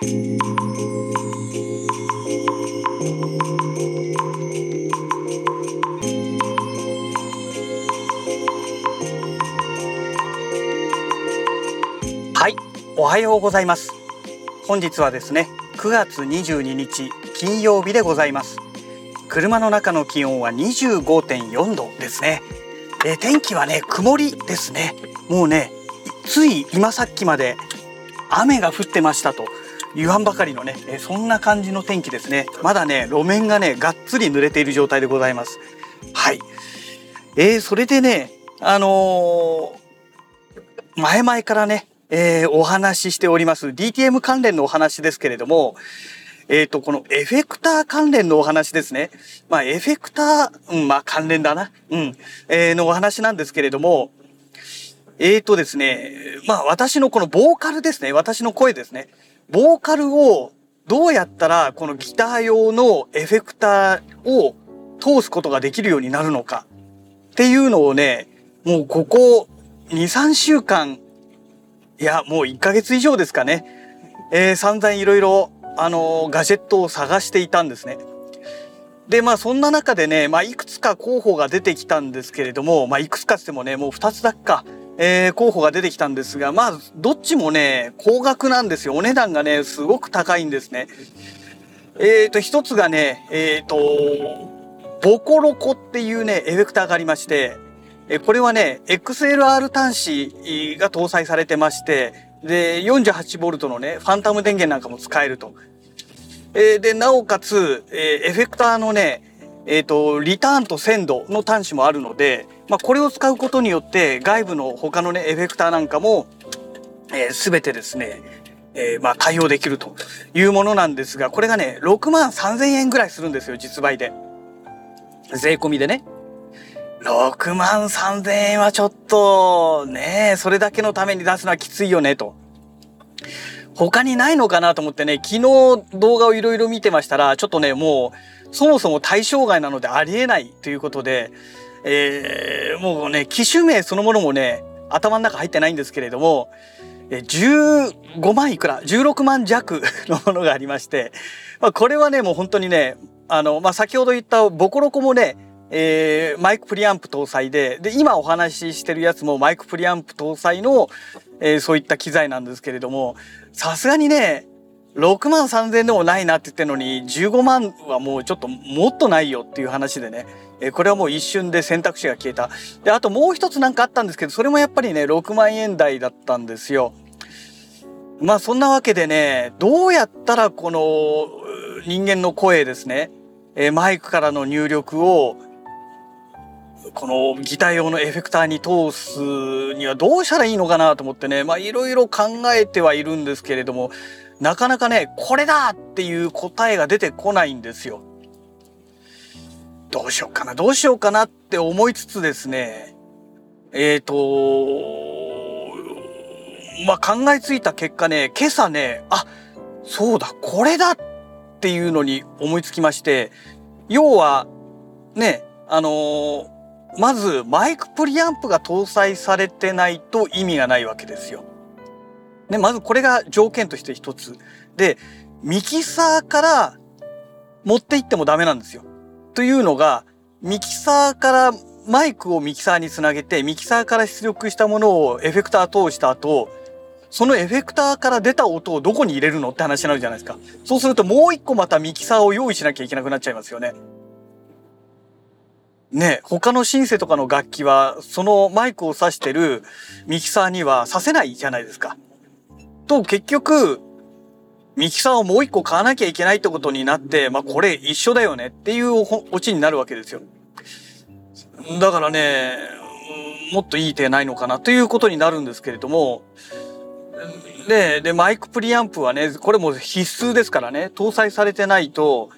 はい、おはようございます。本日はですね、9月22日金曜日でございます。車の中の気温は25.4度ですね。え天気はね、曇りですね。もうね、つい今さっきまで雨が降ってましたと言わんばかりのね、えそんな感じの天気ですね。まだね、路面がね、がっつり濡れている状態でございます。はい。えーそれでね、あのー前々からね、えーお話ししております DTM 関連のお話ですけれども、えっ、と、このエフェクター関連のお話ですね。まあ、エフェクター、うん、まあ、関連だな。うん。えーのお話なんですけれども、えーとですね、まあ、私のこのボーカルですね。私の声ですね。ボーカルをどうやったらこのギター用のエフェクターを通すことができるようになるのかっていうのをね、もうここ2、3週間、いや、もう1ヶ月以上ですかね。えー散々いろいろ、あのーガジェットを探していたんですね。で、まあそんな中でね、まあいくつか候補が出てきたんですけれども、まあいくつかつってもね、もう2つだけか、えー候補が出てきたんですが、まあどっちもね、高額なんですよ。お値段がね、すごく高いんですね。えーと、一つがね、えーと、ボコロコっていうね、エフェクターがありまして、えこれはね、XLR 端子が搭載されてまして、で、48V のね、ファンタム電源なんかも使えると。えーで、なおかつ、えーエフェクターのね、えっ、と、リターンと鮮度の端子もあるので、まあ、これを使うことによって、外部の他のね、エフェクターなんかも、えー、全てですね、えーまあ、対応できるというものなんですが、これがね、6万3000円ぐらいするんですよ、実売で。税込みでね。6万3000円はちょっと、ねそれだけのために出すのはきついよね、と。他にないのかなと思ってね、昨日動画をいろいろ見てましたら、ちょっとね、もう、そもそも対象外なのでありえないということで、えーもうね、機種名そのものもね、頭の中入ってないんですけれども、15万いくら、16万弱のものがありまして、まあ、これはね、もう本当にね、あの、まあ、先ほど言ったボコロコもね、えーマイクプリアンプ搭載で、で、今お話ししてるやつもマイクプリアンプ搭載の、えーそういった機材なんですけれども、さすがにね、6万3000でもないなって言ってるのに、15万はもうちょっともっとないよっていう話でね、えーこれはもう一瞬で選択肢が消えた。で、あともう一つなんかあったんですけど、それもやっぱりね、6万円台だったんですよ。まあそんなわけでね、どうやったらこの人間の声ですね、えーマイクからの入力をこのギター用のエフェクターに通すにはどうしたらいいのかなと思ってね、まあいろいろ考えてはいるんですけれども、なかなかね、これだっていう答えが出てこないんですよ。どうしようかな、どうしようかなって思いつつですね、えっ、と、まあ考えついた結果ね、今朝ね、あ、そうだ、これだっていうのに思いつきまして、要は、ね、あのーまずマイクプリアンプが搭載されてないと意味がないわけですよ。ね、まずこれが条件として一つ。で、ミキサーから持って行ってもダメなんですよ。というのが、ミキサーからマイクをミキサーにつなげて、ミキサーから出力したものをエフェクター通した後、そのエフェクターから出た音をどこに入れるのって話になるじゃないですか。そうするともう一個またミキサーを用意しなきゃいけなくなっちゃいますよね。ね、他のシンセとかの楽器は、そのマイクを挿してるミキサーには挿せないじゃないですか。と、結局、ミキサーをもう一個買わなきゃいけないってことになって、まあこれ一緒だよねっていうオチになるわけですよ。だからね、もっといい手ないのかなということになるんですけれども、で、で、マイクプリアンプはね、これも必須ですからね、搭載されてないと、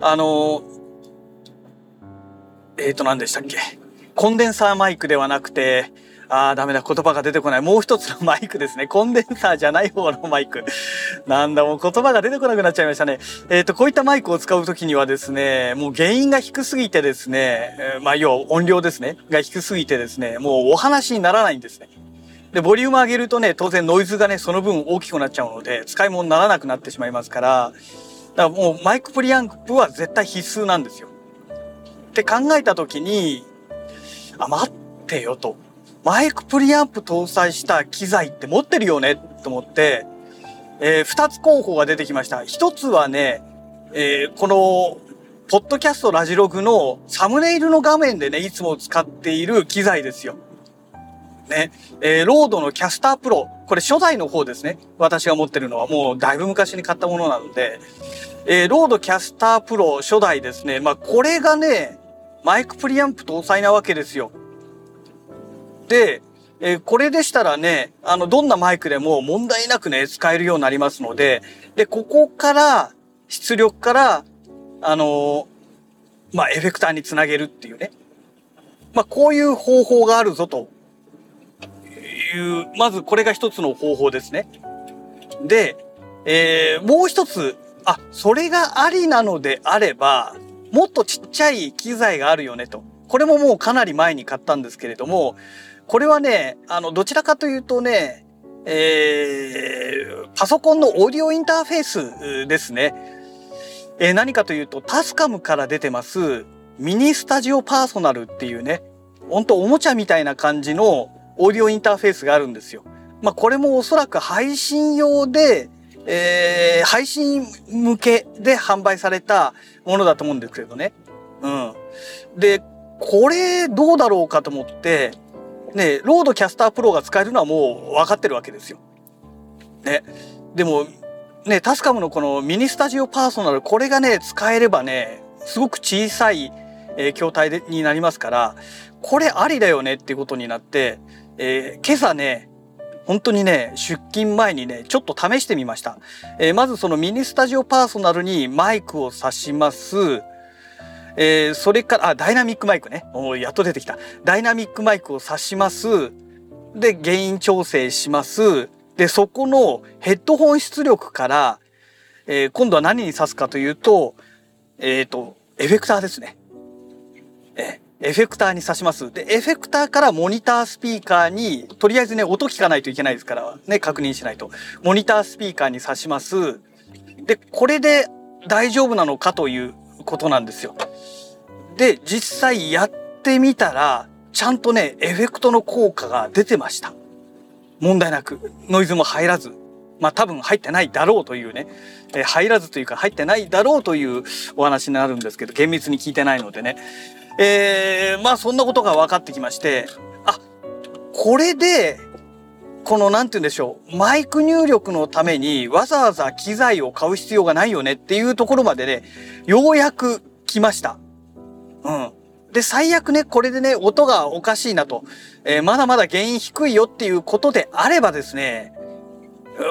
あの、えーと、何でしたっけ？コンデンサーマイクではなくて、あーダメだ、言葉が出てこない。もう一つのマイクですね。コンデンサーじゃない方のマイク。なんだ、もう言葉が出てこなくなっちゃいましたね。えっ、と、こういったマイクを使うときにはですね、もう原因が低すぎてですね、まあ、要は音量ですね、が低すぎてですね、もうお話にならないんですね。でボリューム上げるとね当然ノイズがねその分大きくなっちゃうので使い物にならなくなってしまいますからだからもうマイクプリアンプは絶対必須なんですよ。って考えた時にあ待ってよとマイクプリアンプ搭載した機材って持ってるよねと思って、えー、2つ候補が出てきました。1つはね、えー、このポッドキャストラジログのサムネイルの画面でね、いつも使っている機材ですよ。ね、えー、 RODE の Caster Pro。これ初代の方ですね。私が持ってるのはもうだいぶ昔に買ったものなので、えー、 RODECaster Pro 初代ですね。まあこれがね、マイクプリアンプ搭載なわけですよ。で、えー、これでしたらね、あの、どんなマイクでも問題なくね、使えるようになりますので、で、ここから、出力から、あのー、まあ、エフェクターにつなげるっていうね。まあ、こういう方法があるぞという、まずこれが一つの方法ですね。で、えー、もう一つ、あ、それがありなのであれば、もっとちっちゃい機材があるよねと。これももうかなり前に買ったんですけれども、これはね、あの、どちらかというとね、えー、パソコンのオーディオインターフェースですね。えー、何かというと、 TASCAM から出てます、 MiNiSTUDIO Personal っていうね、ほんとおもちゃみたいな感じのオーディオインターフェースがあるんですよ。まあ、これもおそらく配信用で、えー、配信向けで販売されたものだと思うんですけどね。うん。で、これどうだろうかと思って、ね、 RODECaster Pro が使えるのはもう分かってるわけですよ。ね。でも、ね、 TASCAM のこの MiNiSTUDIO Personal、これがね、使えればね、すごく小さい、えー、筐体でになりますから、これありだよねっていうことになって、えー、今朝ね、本当にね、出勤前にね、ちょっと試してみました。えー、まずその MiNiSTUDIO Personal にマイクを挿します。えー、それから、あ、ダイナミックマイクね。おやっと出てきた。ダイナミックマイクを挿します。で、原因調整します。で、そこのヘッドホン出力から、えー、今度は何に挿すかというと、えっ、ー、と、エフェクターですね。えエフェクターに挿します。で、エフェクターからモニタースピーカーに、とりあえずね、音聞かないといけないですから、ね、確認しないと。モニタースピーカーに挿します。で、これで大丈夫なのかということなんですよ。で、実際やってみたら、ちゃんとね、エフェクトの効果が出てました。問題なく。ノイズも入らず。まあ多分入ってないだろうというね、えー、入らずというか入ってないだろうというお話になるんですけど、厳密に聞いてないのでね。えー、まあそんなことが分かってきまして、あ、これで、この何て言うんでしょう、マイク入力のためにわざわざ機材を買う必要がないよねっていうところまでね、ようやく来ました。うん。で、最悪ね、これでね、音がおかしいなと、えー、まだまだ原因低いよっていうことであればですね、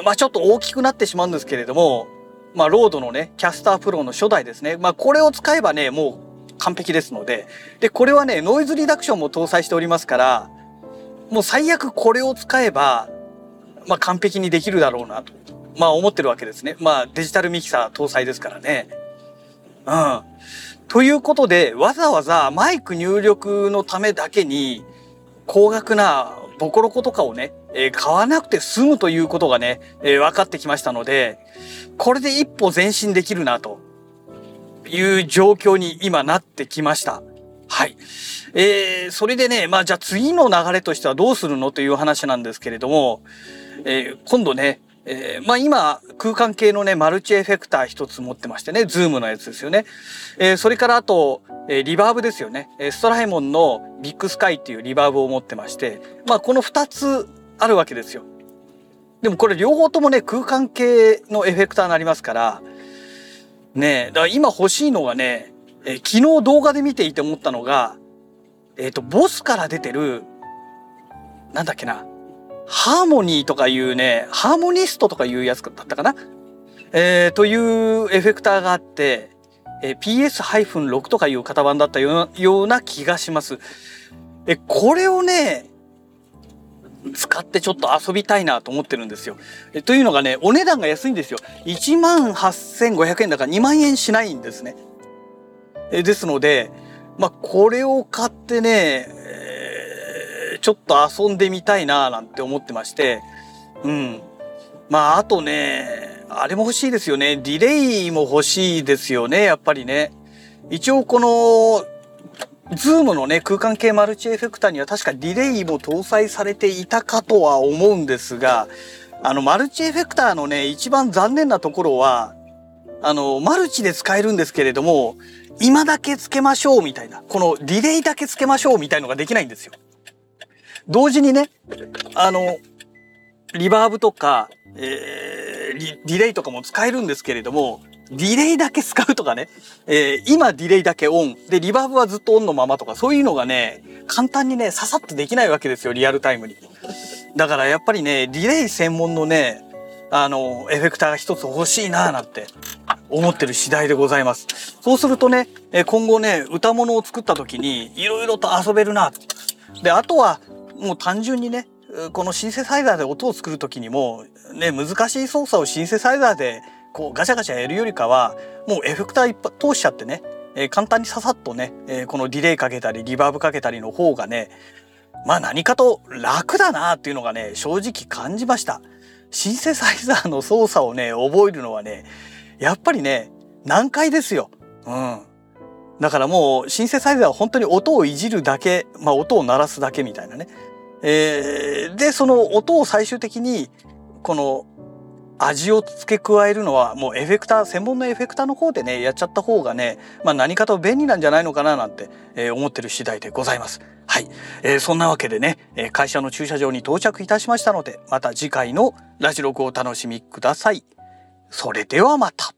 まあちょっと大きくなってしまうんですけれども、まあロードのね、キャスタープロの初代ですね。まあこれを使えばね、もう完璧ですので、で、これはね、ノイズリダクションも搭載しておりますから、もう最悪これを使えば、まあ完璧にできるだろうなと、まあ思ってるわけですね。まあデジタルミキサー搭載ですからね。うん。ということで、わざわざマイク入力のためだけに、高額なボコロコとかをね、えー、買わなくて済むということがね、えー、分かってきましたので、これで一歩前進できるなという状況に今なってきました。はい。えー、それでね、まあじゃあ次の流れとしてはどうするのという話なんですけれども、えー、今度ね、えー、まあ今空間系のねマルチエフェクター一つ持ってましてね ZOOM のやつですよね、えー、それからあと、えー、リバーブですよね Strymon の BigSky っていうリバーブを持ってましてまあこの2つあるわけですよでもこれ両方ともね空間系のエフェクターになりますからねだから今欲しいのがね、えー、昨日動画で見ていて思ったのがえっ、と BOSS から出てるなんだっけなハーモニーとかいうね、ハーモニストとかいうやつだったかなえー、というエフェクターがあって、えー、PS-6 とかいう型番だったような気がします。え、これをね、使ってちょっと遊びたいなと思ってるんですよ。えというのがね、お値段が安いんですよ。1万8500円だから2万円しないんですね。えですので、まあ、これを買ってねえ、ちょっと遊んでみたいななんて思ってまして、うん。まあ、あとね、あれも欲しいですよね。ディレイも欲しいですよね、やっぱりね。一応この、 ZOOM のね、空間系マルチエフェクターには確かディレイも搭載されていたかとは思うんですが、あの、マルチエフェクターのね、一番残念なところは、あの、マルチで使えるんですけれども、今だけつけましょうみたいな、このディレイだけつけましょうみたいのができないんですよ。同時にね、あの、リバーブとか、えー、ディレイとかも使えるんですけれども、ディレイだけ使うとかね、えー、今ディレイだけオン、で、リバーブはずっとオンのままとか、そういうのがね、簡単にね、ささっとできないわけですよ、リアルタイムに。だからやっぱりね、ディレイ専門のね、あの、エフェクターが一つ欲しいなぁなんて思ってる次第でございます。そうするとね、今後ね、歌物を作った時に色々と遊べるなで、あとはもう単純にね、このシンセサイザーで音を作る時にも、ね、難しい操作をシンセサイザーでこうガチャガチャやるよりかは、もうエフェクター通しちゃってね、えー、簡単にささっとね、えー、このディレイかけたりリバーブかけたりの方がね、まあ何かと楽だなっていうのがね、正直感じました。シンセサイザーの操作をね、覚えるのはね、やっぱりね、難解ですよ。うん。だからもうシンセサイザーは本当に音をいじるだけ、まあ音を鳴らすだけみたいなね。えー、で、その音を最終的に、この味を付け加えるのはもうエフェクター、専門のエフェクターの方でね、やっちゃった方がね、まあ何かと便利なんじゃないのかななんて、えー、思ってる次第でございます。はい、えー、そんなわけでね、え会社の駐車場に到着いたしましたので、また次回のラジログをお楽しみください。それではまた。